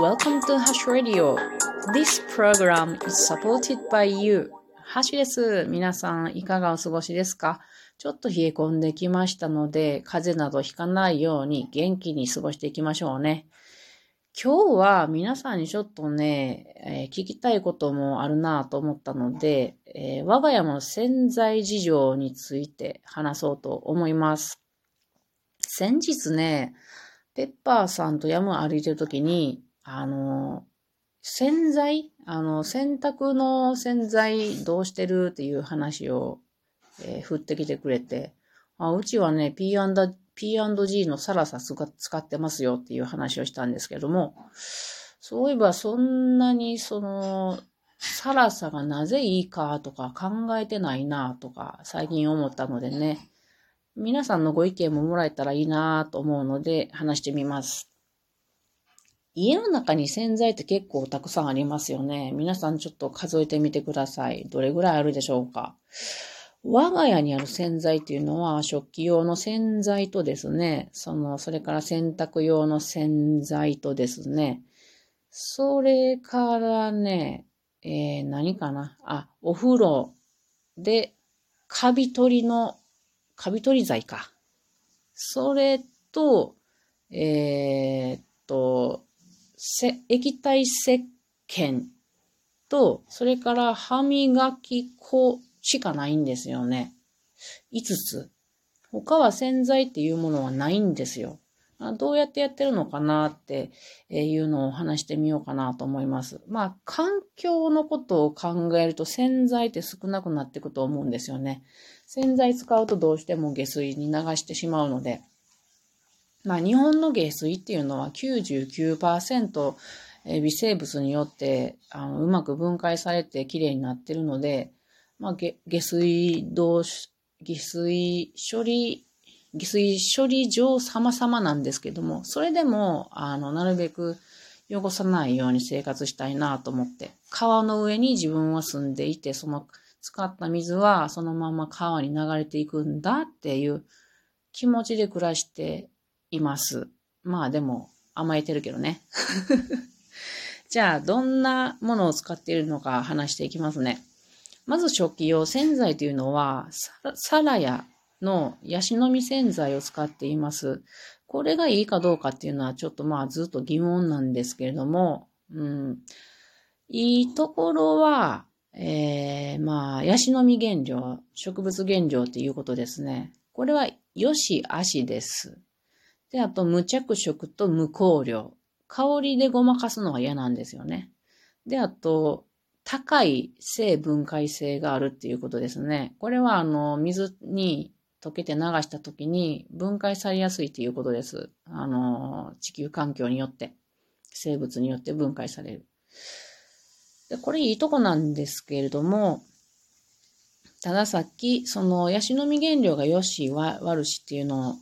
Welcome to Hash Radio. This program is supported by you. ハッシュです。皆さんいかがお過ごしですか？ちょっと冷え込んできましたので、風邪などひかないように元気に過ごしていきましょうね。今日は皆さんにちょっとね、えー、聞きたいこともあるなと思ったので、えー、我が家の洗剤事情について話そうと思います。先日ね、ペッパーさんと山歩いてるときに、あの、洗剤？あの、洗濯の洗剤どうしてるっていう話を、えー、振ってきてくれて、あうちはね、P&G のサラサ使ってますよっていう話をしたんですけども、そういえばそんなにその、サラサがなぜいいかとか考えてないなとか最近思ったのでね、皆さんのご意見ももらえたらいいなと思うので話してみます。家の中に洗剤って結構たくさんありますよね。皆さんちょっと数えてみてください。どれぐらいあるでしょうか。我が家にある洗剤っていうのは、食器用の洗剤とですね、その、それから洗濯用の洗剤とですね、それからね、えー、何かなあ、お風呂で、カビ取りの、カビ取り剤か。それと、えー、っと、液体石鹸と、それから歯磨き粉しかないんですよね。5つ。他は洗剤っていうものはないんですよ。どうやってやってるのかなっていうのを話してみようかなと思います。まあ、環境のことを考えると洗剤って少なくなっていくと思うんですよね。洗剤使うとどうしても下水に流してしまうので。まあ、日本の下水っていうのは99%微生物によってあのうまく分解されてきれいになってるので、まあ、下水道、下水処理、下水処理場様々なんですけども、それでも、あの、なるべく汚さないように生活したいなと思って、川の上に自分は住んでいて、その使った水はそのまま川に流れていくんだっていう気持ちで暮らしています。まあでも甘えてるけどね。じゃあ、どんなものを使っているのか話していきますね。まず食器用洗剤というのは、サラヤのヤシの実洗剤を使っています。これがいいかどうかっていうのはちょっとまあずっと疑問なんですけれども、うん、いいところは、えー、まあ、ヤシの実原料、植物原料っていうことですね。これは良し悪しです。で、あと、無着色と無香料。香りでごまかすのが嫌なんですよね。で、あと、高い性分解性があるっていうことですね。これは、あの、水に溶けて流した時に分解されやすいっていうことです。あの、地球環境によって、生物によって分解される。でこれいいとこなんですけれども、たださっき、その、ヤシの実原料がよし、悪しっていうのを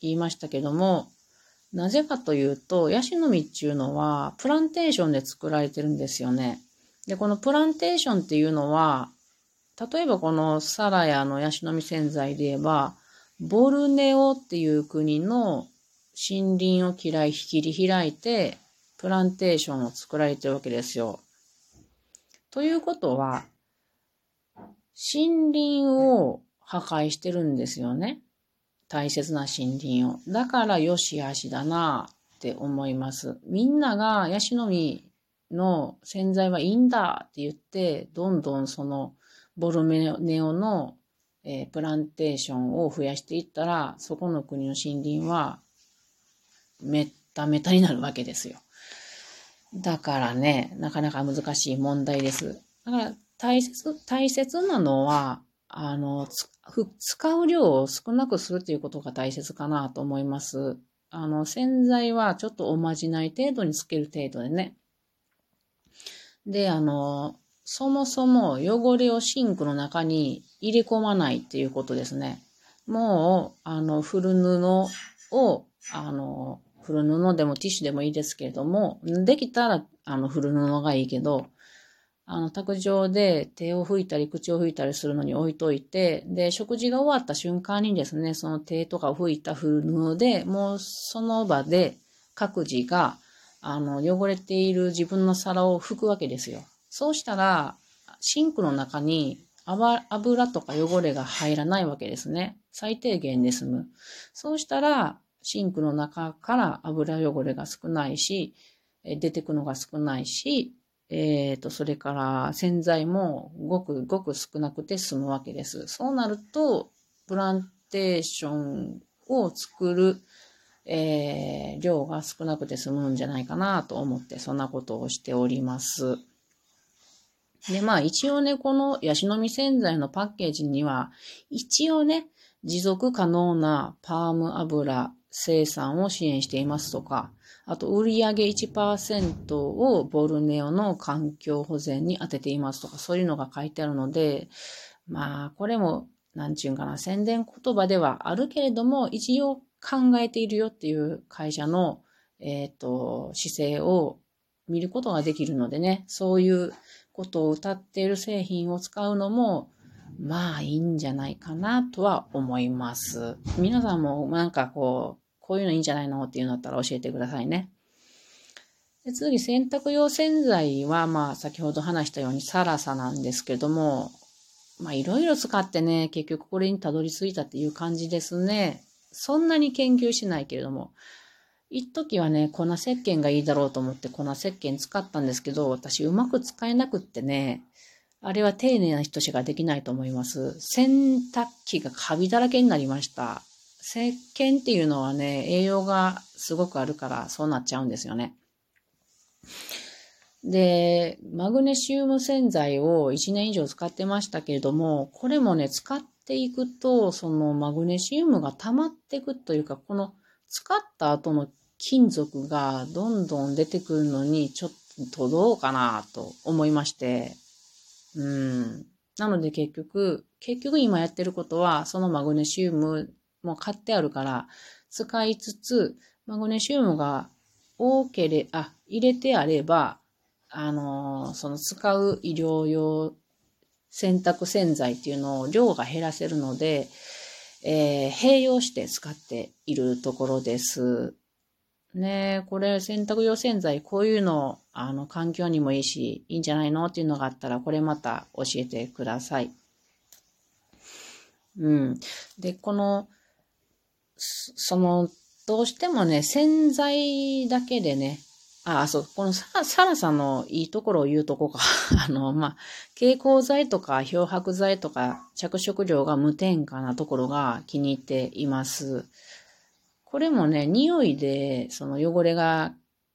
言いましたけども、なぜかというと、ヤシの実っていうのは、プランテーションで作られてるんですよね。で、このプランテーションっていうのは、例えばこのサラヤのヤシの実洗剤で言えば、ボルネオっていう国の森林を嫌い切り開いて、プランテーションを作られてるわけですよ。ということは、森林を破壊してるんですよね。大切な森林を。だからよしあしだなって思います。みんながヤシの実の洗剤はいいんだって言って、どんどんそのボルネオの、えー、プランテーションを増やしていったら、そこの国の森林はめっためたになるわけですよ。だからね、なかなか難しい問題です。だから大切、大切なのは、あの、使う量を少なくするということが大切かなと思います。あの、洗剤はちょっとおまじない程度につける程度でね。で、あの、そもそも汚れをシンクの中に入れ込まないっていうことですね。もう、あの、古布を、あの、古布でもティッシュでもいいですけれども、できたら、あの、古布がいいけど、あの、卓上で手を拭いたり口を拭いたりするのに置いといて、で、食事が終わった瞬間にですね、その手とかを拭いた古布で、もうその場で各自が、あの、汚れている自分の皿を拭くわけですよ。そうしたら、シンクの中に油とか汚れが入らないわけですね。最低限で済む。そうしたら、シンクの中から油汚れが少ないし、出てくのが少ないし、えっ、ー、と、それから洗剤もごくごく少なくて済むわけです。そうなると、プランテーションを作る、えー、量が少なくて済むんじゃないかなと思って、そんなことをしております。で、まあ一応ね、このヤシの実洗剤のパッケージには、一応ね、持続可能なパーム油生産を支援していますとか、あと売上1%をボルネオの環境保全に当てていますとか、そういうのが書いてあるので、まあ、これも、なんちゅうんかな、宣伝言葉ではあるけれども、一応考えているよっていう会社の、えっ、ー、と、姿勢を見ることができるのでね、そういうことを歌っている製品を使うのも、まあいいんじゃないかなとは思います。皆さんもなんかこう、こういうのいいんじゃないのっていうのだったら教えてくださいね。で次、洗濯用洗剤は、まあ先ほど話したようにサラサなんですけども、まあいろいろ使ってね、結局これにたどり着いたっていう感じですね。そんなに研究しないけれども、一時はね、粉石鹸がいいだろうと思って粉石鹸使ったんですけど、私うまく使えなくってね、あれは丁寧な人しかできないと思います。洗濯機がカビだらけになりました。石鹸っていうのはね、栄養がすごくあるからそうなっちゃうんですよね。で、マグネシウム洗剤を1年以上使ってましたけれども、これもね、使っていくと、そのマグネシウムが溜まっていくというか、この使った後の金属がどんどん出てくるのにちょっとどうかなと思いまして。うん。なので結局、結局今やってることは、そのマグネシウムも買ってあるから使いつつ、マグネシウムが多ければ、あ、入れてあれば、あのー、その使う医療用洗濯洗剤っていうのを量が減らせるので、えー、併用して使っているところです。ねこれ洗濯用洗剤、こういうの、あの、環境にもいいし、いいんじゃないのっていうのがあったら、これまた教えてください。うん。で、この、その、どうしてもね、洗剤だけでね、ああ、そう、このササラさんのいいところを言うとこか。あの、まあ、蛍光剤とか漂白剤とか着色料が無添加なところが気に入っています。これもね、匂いでその汚れが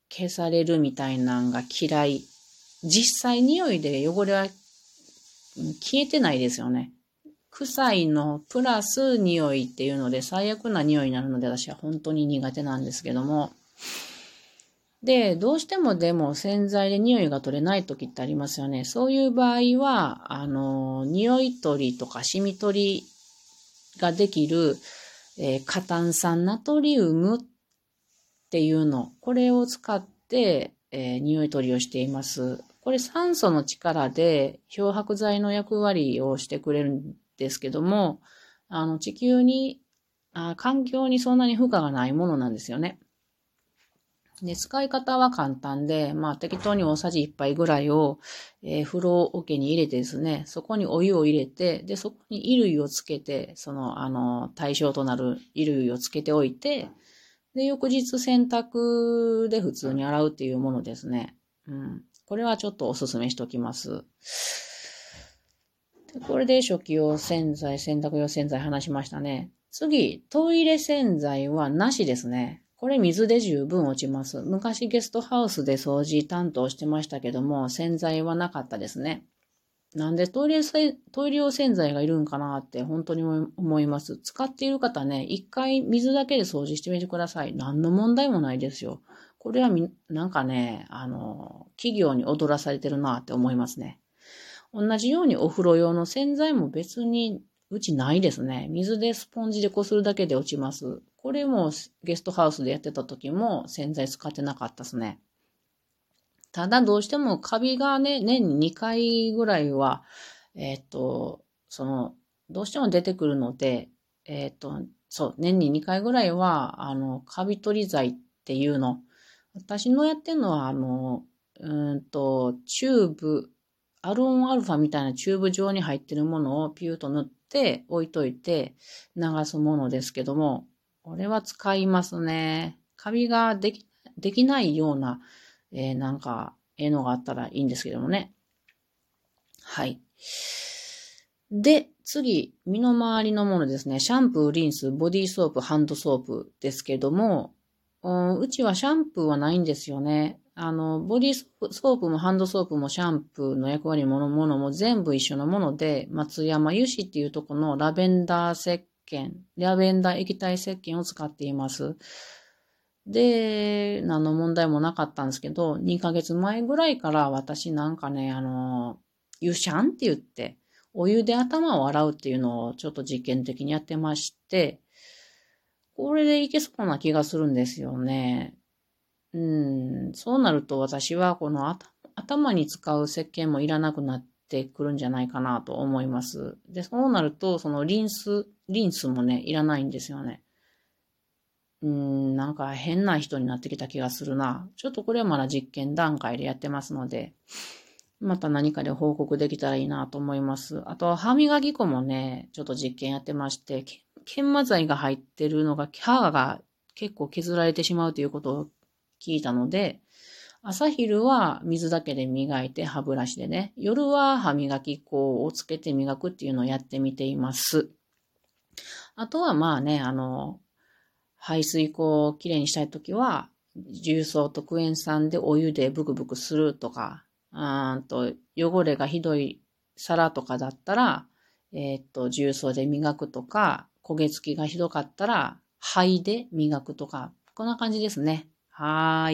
消されるみたいなんが嫌い。実際匂いで汚れは消えてないですよね。臭いのプラス匂いっていうので最悪な匂いになるので私は本当に苦手なんですけども、で、どうしてもでも洗剤で匂いが取れない時ってありますよね。そういう場合は、あの、匂い取りとか染み取りができる、えー、過炭酸ナトリウムっていうの、これを使って、えー、匂い取りをしています。これ酸素の力で漂白剤の役割をしてくれるんですけども、あの、地球にあ、環境にそんなに負荷がないものなんですよね。で、使い方は簡単で、まあ適当に大さじ1杯ぐらいを、えー、風呂桶に入れてですね、そこにお湯を入れて、で、そこに衣類をつけて、その、あの、対象となる衣類をつけておいて、で、翌日洗濯で普通に洗うっていうものですね。うん。これはちょっとおすすめしときます。でこれで初期用洗剤、洗濯用洗剤話しましたね。次、トイレ洗剤はなしですね。これ水で十分落ちます。昔ゲストハウスで掃除担当してましたけども、洗剤はなかったですね。なんでトイレ、トイレ用洗剤がいるんかなって本当に思います。使っている方ね、一回水だけで掃除してみてください。何の問題もないですよ。これはみ、なんかね、あの、企業に踊らされてるなって思いますね。同じようにお風呂用の洗剤も別にうちないですね。水でスポンジでこするだけで落ちます。これもゲストハウスでやってた時も洗剤使ってなかったですね。ただどうしてもカビがね、年に2回ぐらいは、えっ、と、その、どうしても出てくるので、えっ、と、そう、年に2回ぐらいは、あの、カビ取り剤っていうの私のやってるのは、あの、うんと、チューブ、アロンアルファみたいなチューブ状に入ってるものをピューと塗って置いといて流すものですけども、これは使いますね。カビができ、できないような、えー、なんか、えのがあったらいいんですけどもね。はい。で、次、身の回りのものですね。シャンプー、リンス、ボディーソープ、ハンドソープですけども、うちはシャンプーはないんですよね。あの、ボディーソープもハンドソープもシャンプーの役割ものものも全部一緒のもので、松山油脂っていうとこのラベンダー石鹸、ラベンダー液体石鹸を使っています。で、何の問題もなかったんですけど、2ヶ月前ぐらいから私なんかね、あの、湯シャンって言って、お湯で頭を洗うっていうのをちょっと実験的にやってまして、これでいけそうな気がするんですよね。うん、そうなると私はこの頭に使う石鹸もいらなくなってくるんじゃないかなと思います。で、そうなると、そのリンス、リンスもね、いらないんですよね。うん、なんか変な人になってきた気がするな。ちょっとこれはまだ実験段階でやってますので、また何かで報告できたらいいなと思います。あと、歯磨き粉もね、ちょっと実験やってまして、研磨剤が入ってるのが、歯が結構削られてしまうということを聞いたので、朝昼は水だけで磨いて歯ブラシでね、夜は歯磨き粉をつけて磨くっていうのをやってみています。あとはまあね、あの、排水口をきれいにしたいときは、重曹とクエン酸でお湯でブクブクするとか、うんと汚れがひどい皿とかだったら、えっ、と、重曹で磨くとか、焦げ付きがひどかったら、灰で磨くとか、こんな感じですね。はーい。